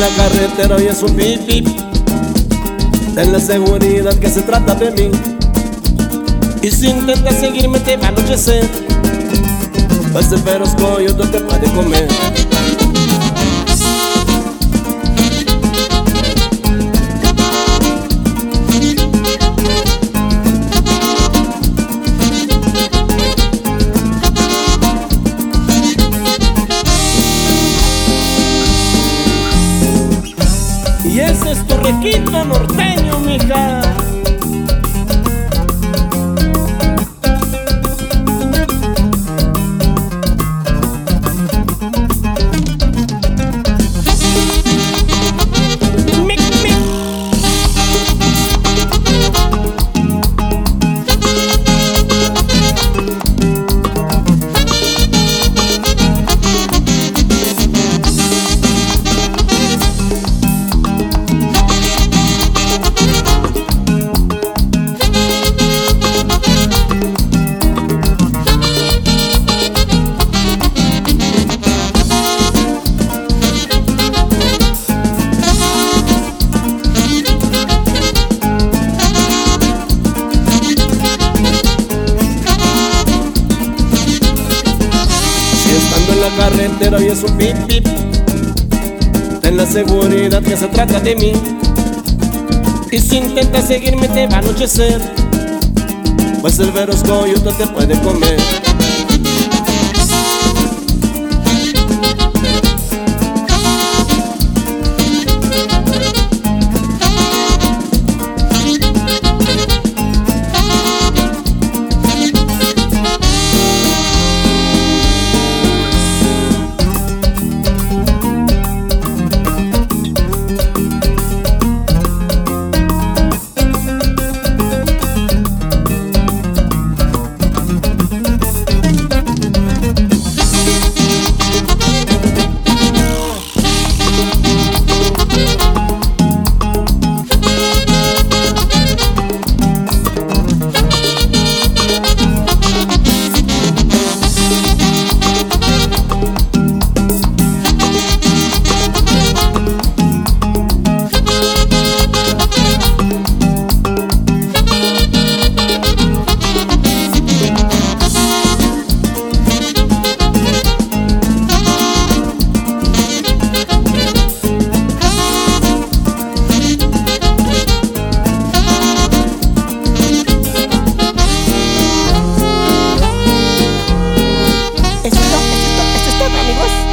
la carretera y es un pip pip Ten la seguridad que se trata de mí. Y si intentas seguirme te va a anochecer. Pues el feroz coyote te puede comer Y ese es tu requito norteño, mija. La carretera y es un pip pip. Ten la seguridad que se trata de mí. Y si intentas seguirme te va a anochecer. Pues el veros coyote te puede comer amigos.